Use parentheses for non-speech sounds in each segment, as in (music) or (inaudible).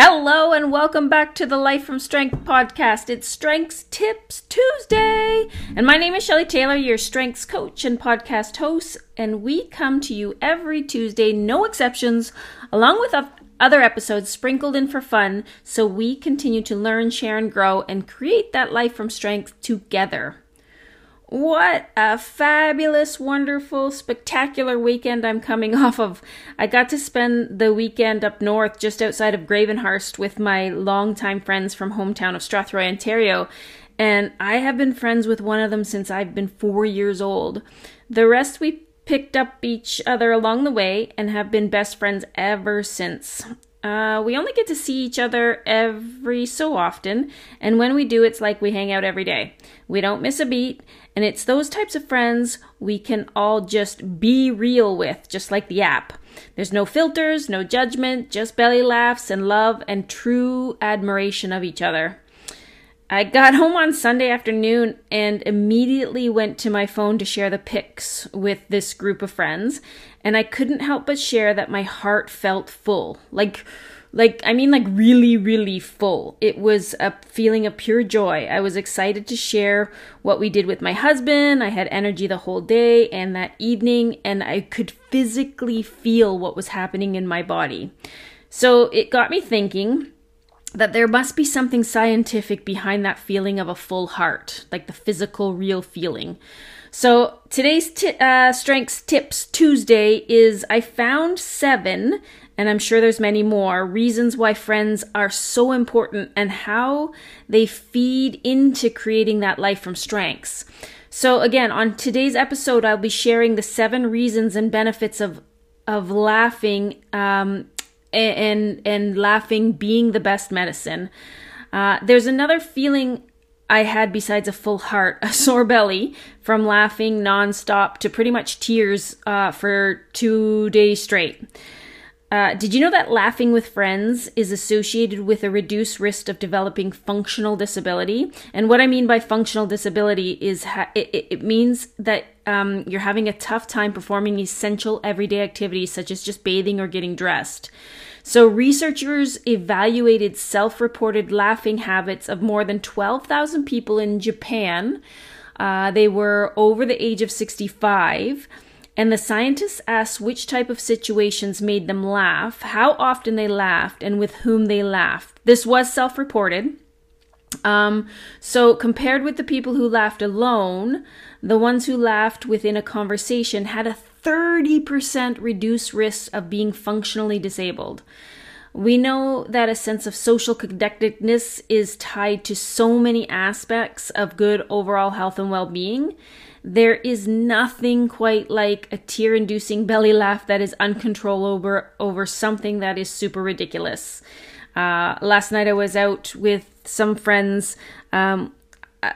Hello and welcome back to the Life from Strength podcast. It's Strengths Tips Tuesday. And my name is Shelly Taylor, your strengths coach and podcast host. And we come to you every Tuesday, no exceptions, along with other episodes sprinkled in for fun, so we continue to learn, share, and grow and create that life from strength together. What a fabulous, wonderful, spectacular weekend I'm coming (laughs) off of. I got to spend the weekend up north just outside of Gravenhurst with my longtime friends from hometown of Strathroy, Ontario, and I have been friends with one of them since I've been four years old. The rest we picked up each other along the way and have been best friends ever since. Uh, we only get to see each other every so often, and when we do, it's like we hang out every day. We don't miss a beat, and it's those types of friends we can all just be real with, just like the app. There's no filters, no judgment, just belly laughs and love and true admiration of each other. I got (laughs) home on Sunday afternoon and immediately went to my phone to share the pics with this group of friends, and I couldn't help but share that my heart felt full. Like like I mean like really really full. It was a feeling of pure joy. I was excited to share what we did with my husband. I had energy the whole day and that evening and I could physically feel what was happening in my body. So it got me thinking that there must be something scientific behind that feeling of a full heart, like the physical, real feeling. So today's t- uh, Strengths Tips Tuesday is I found seven, and I'm sure there's many more, reasons why friends are so important and how they feed into creating that life from strengths. So again, on today's episode, I'll be sharing the seven reasons and benefits of of laughing um, and and laughing being the best medicine. Uh, there's another feeling I had besides a full heart, (laughs) a sore belly from laughing nonstop to pretty much tears uh, for two days straight. Uh, did you know that laughing with friends is associated with a reduced risk of developing functional disability? And what I mean by functional disability is ha- it, it, means that um, you're having a tough time performing essential everyday activities such as just bathing or getting dressed. So, researchers evaluated self reported laughing habits of more than 12,000 people in Japan. Uh, they were over the age of 65 and the scientists asked which type of situations made them laugh, how often they laughed, and with whom they laughed. This was self reported. Um, so, compared with the people who laughed alone, the ones who laughed within a conversation had a 30% reduced risk of being functionally disabled. We know that a sense of social connectedness is tied to so many aspects of good overall health and well being there is nothing quite like a tear inducing belly laugh that is uncontrollable over, something that is super ridiculous. Uh, last night I was out with some friends. Um, I,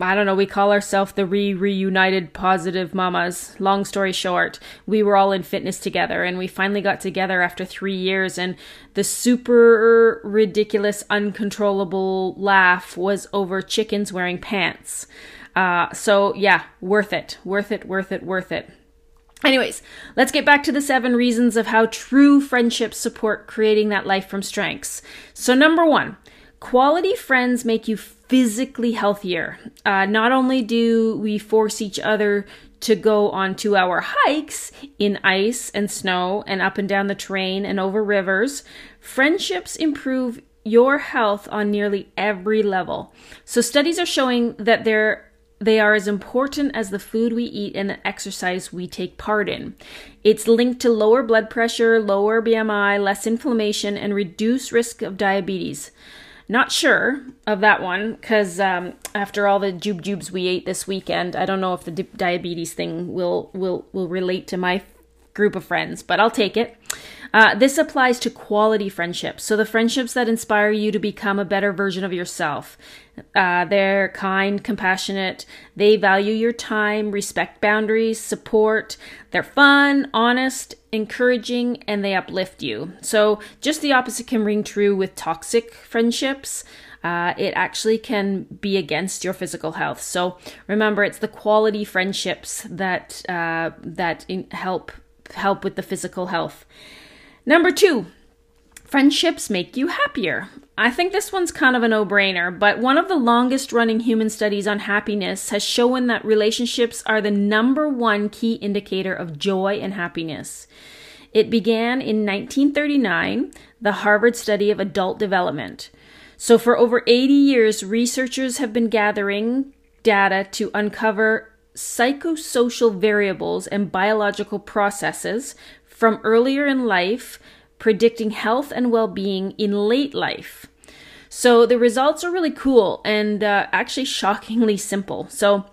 I don't know, we call ourselves the re reunited positive mamas. Long story short, we were all in fitness together and we finally got together after three years. And the super ridiculous, uncontrollable laugh was over chickens wearing pants. Uh, so yeah, worth it, worth it, worth it, worth it. Anyways, let's get back to the seven reasons of how true friendships support creating that life from strengths. So, number one, quality friends make you physically healthier. Uh, not only do we force each other to go on two hour hikes in ice and snow and up and down the terrain and over rivers, friendships improve your health on nearly every level. So, studies are showing that they are as important as the food we eat and the exercise we take part in. It's linked to lower blood pressure, lower BMI, less inflammation, and reduced risk of diabetes. Not sure of that one because um, after all the jube jubes we ate this weekend, I don't know if the di- diabetes thing will will will relate to my group of friends, but I'll take it. Uh, this applies to quality friendships. So, the friendships that inspire you to become a better version of yourself. Uh, they're kind, compassionate, they value your time, respect boundaries, support. They're fun, honest, encouraging, and they uplift you. So, just the opposite can ring true with toxic friendships. Uh, it actually can be against your physical health. So remember, it's the quality friendships that uh, that help help with the physical health. Number two, Friendships make you happier. I think this one's kind of a no brainer, but one of the longest running human studies on happiness has shown that relationships are the number one key indicator of joy and happiness. It began in 1939, the Harvard study of adult development. So, for over 80 years, researchers have been gathering data to uncover psychosocial variables and biological processes from earlier in life predicting health and well being in late life. So the results are really cool and uh, actually shockingly simple. So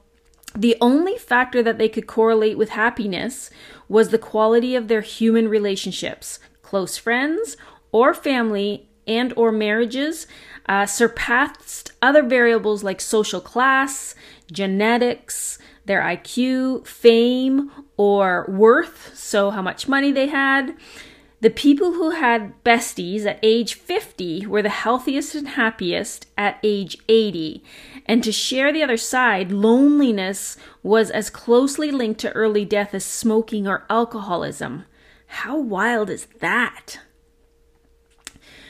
the only factor that they could correlate with happiness was the quality of their human relationships, close friends or family and or marriages uh, surpassed other variables like social class, genetics, their IQ, fame, or worth, so how much money they had. The people who had besties at age 50 were the healthiest and happiest at age 80. And to share the other side, loneliness was as closely linked to early death as smoking or alcoholism. How wild is that?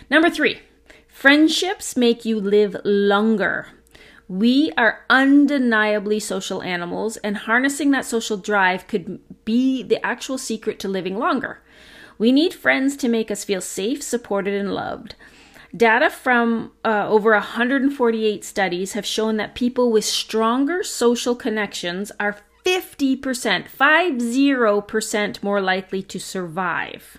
Number three, friendships make you live longer. We are undeniably social animals, and harnessing that social drive could be the actual secret to living longer. We need friends to make us feel safe, supported, and loved. Data from uh, over 148 studies have shown that people with stronger social connections are 50%, 50% more likely to survive.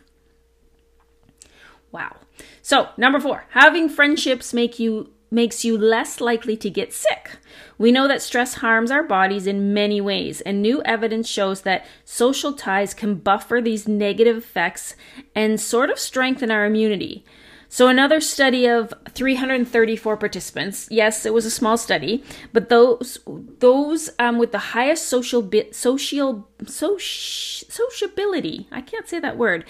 Wow. So, number 4, having friendships make you makes you less likely to get sick. We know that stress harms our bodies in many ways, and new evidence shows that social ties can buffer these negative effects and sort of strengthen our immunity. So, another study of 334 participants. Yes, it was a small study, but those those um, with the highest social bit, social soci, sociability. I can't say that word.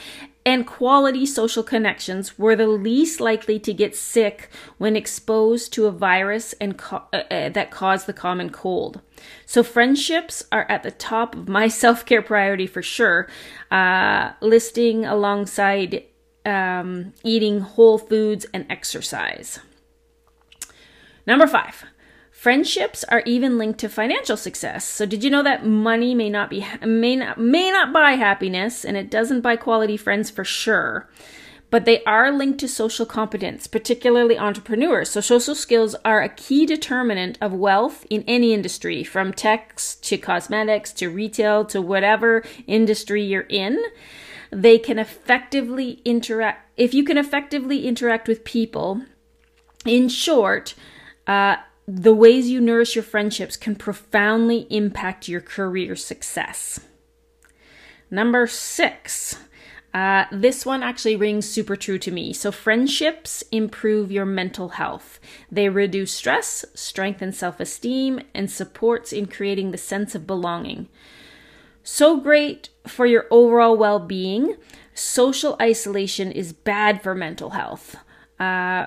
And quality social connections were the least likely to get sick when exposed to a virus and co- uh, uh, that caused the common cold. So friendships are at the top of my (laughs) self care priority for sure, uh, listing alongside um, eating whole foods and exercise. Number five, friendships are even linked to financial success. So did you know that money may not be may not may not buy happiness and it doesn't buy quality friends for sure. But they are linked to social competence, particularly entrepreneurs. So, social skills are a key determinant of wealth in any industry, from techs to cosmetics to retail to whatever industry you're in they can effectively interact if you can effectively interact with people in short uh, the ways you nourish your friendships can profoundly impact your career success number six uh, this one actually rings super true to me. So, friendships improve your mental health. They reduce stress, strengthen self esteem, and supports in creating the sense of belonging. So great for your overall well being. Social isolation is bad for mental health. Uh,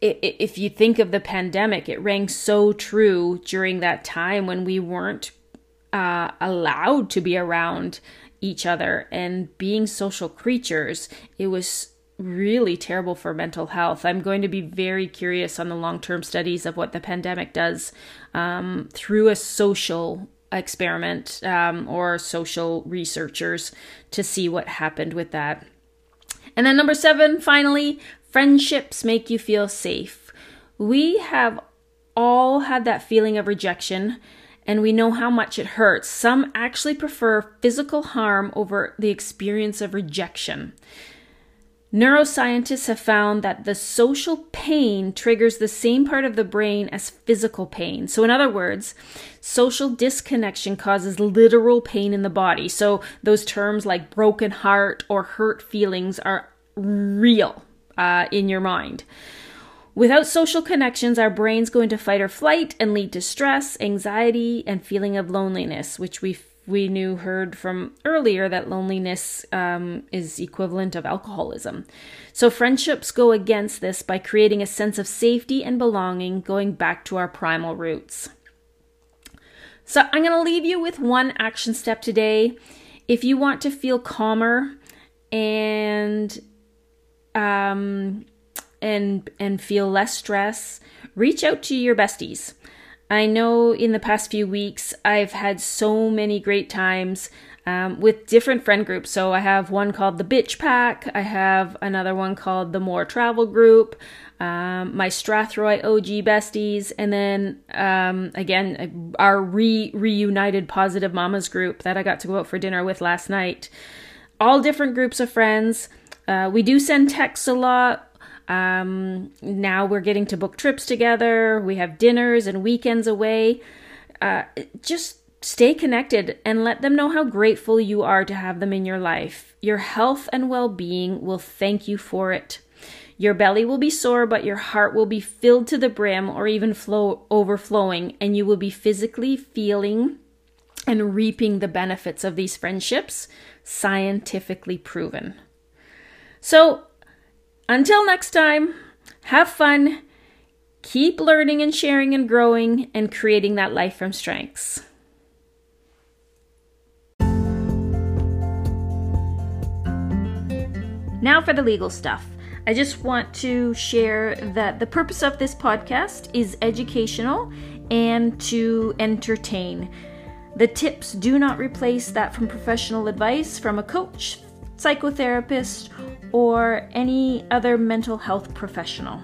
if you think of the pandemic, it rang so true during that time when we weren't uh, allowed to be around each other and being social creatures. It was really terrible for mental health. I'm going to be very curious on the long term studies of what the pandemic does um, through a social experiment um, or social researchers to see what happened with that. And then, number seven, finally, friendships make you feel safe. We have all had that feeling of rejection and we know how much it hurts. Some actually prefer physical harm over the experience of rejection. Neuroscientists have found that the social pain triggers the same part of the brain as physical pain. So, in other words, social disconnection causes literal pain in the body. So, those terms like broken heart or hurt feelings are real uh, in your mind. Without social connections, our brains go into fight or flight and lead to stress, anxiety, and feeling of loneliness, which we we knew heard from earlier that loneliness um, is equivalent of alcoholism. So friendships go against this by creating a sense of safety and belonging, going back to our primal roots. So I'm going to leave you with one action step today. If you want to feel calmer and um, and and feel less stress, reach out to your besties. I know in the past few weeks I've had so many great times um, with different friend groups. So I have one called the Bitch Pack, I have another one called the More Travel Group, um, my Strathroy OG besties, and then um, again our re reunited Positive Mamas group that I got to go out for dinner with last night. All different groups of friends. Uh, we do send texts a lot. Um, now we're getting to book trips together. We have dinners and weekends away. Uh, just stay connected and let them know how grateful you are to have them in your life. Your health and well being will thank you for it. Your belly will be sore, but your heart will be filled to the brim or even flow overflowing, and you will be physically feeling and reaping the benefits of these friendships, scientifically proven. So, until next time, have fun, keep learning and sharing and growing, and creating that life from strengths. Now for the legal stuff. I just want to share that the purpose of this podcast is educational and to entertain. The tips do not replace that from professional advice from a coach, psychotherapist, or any other mental health professional.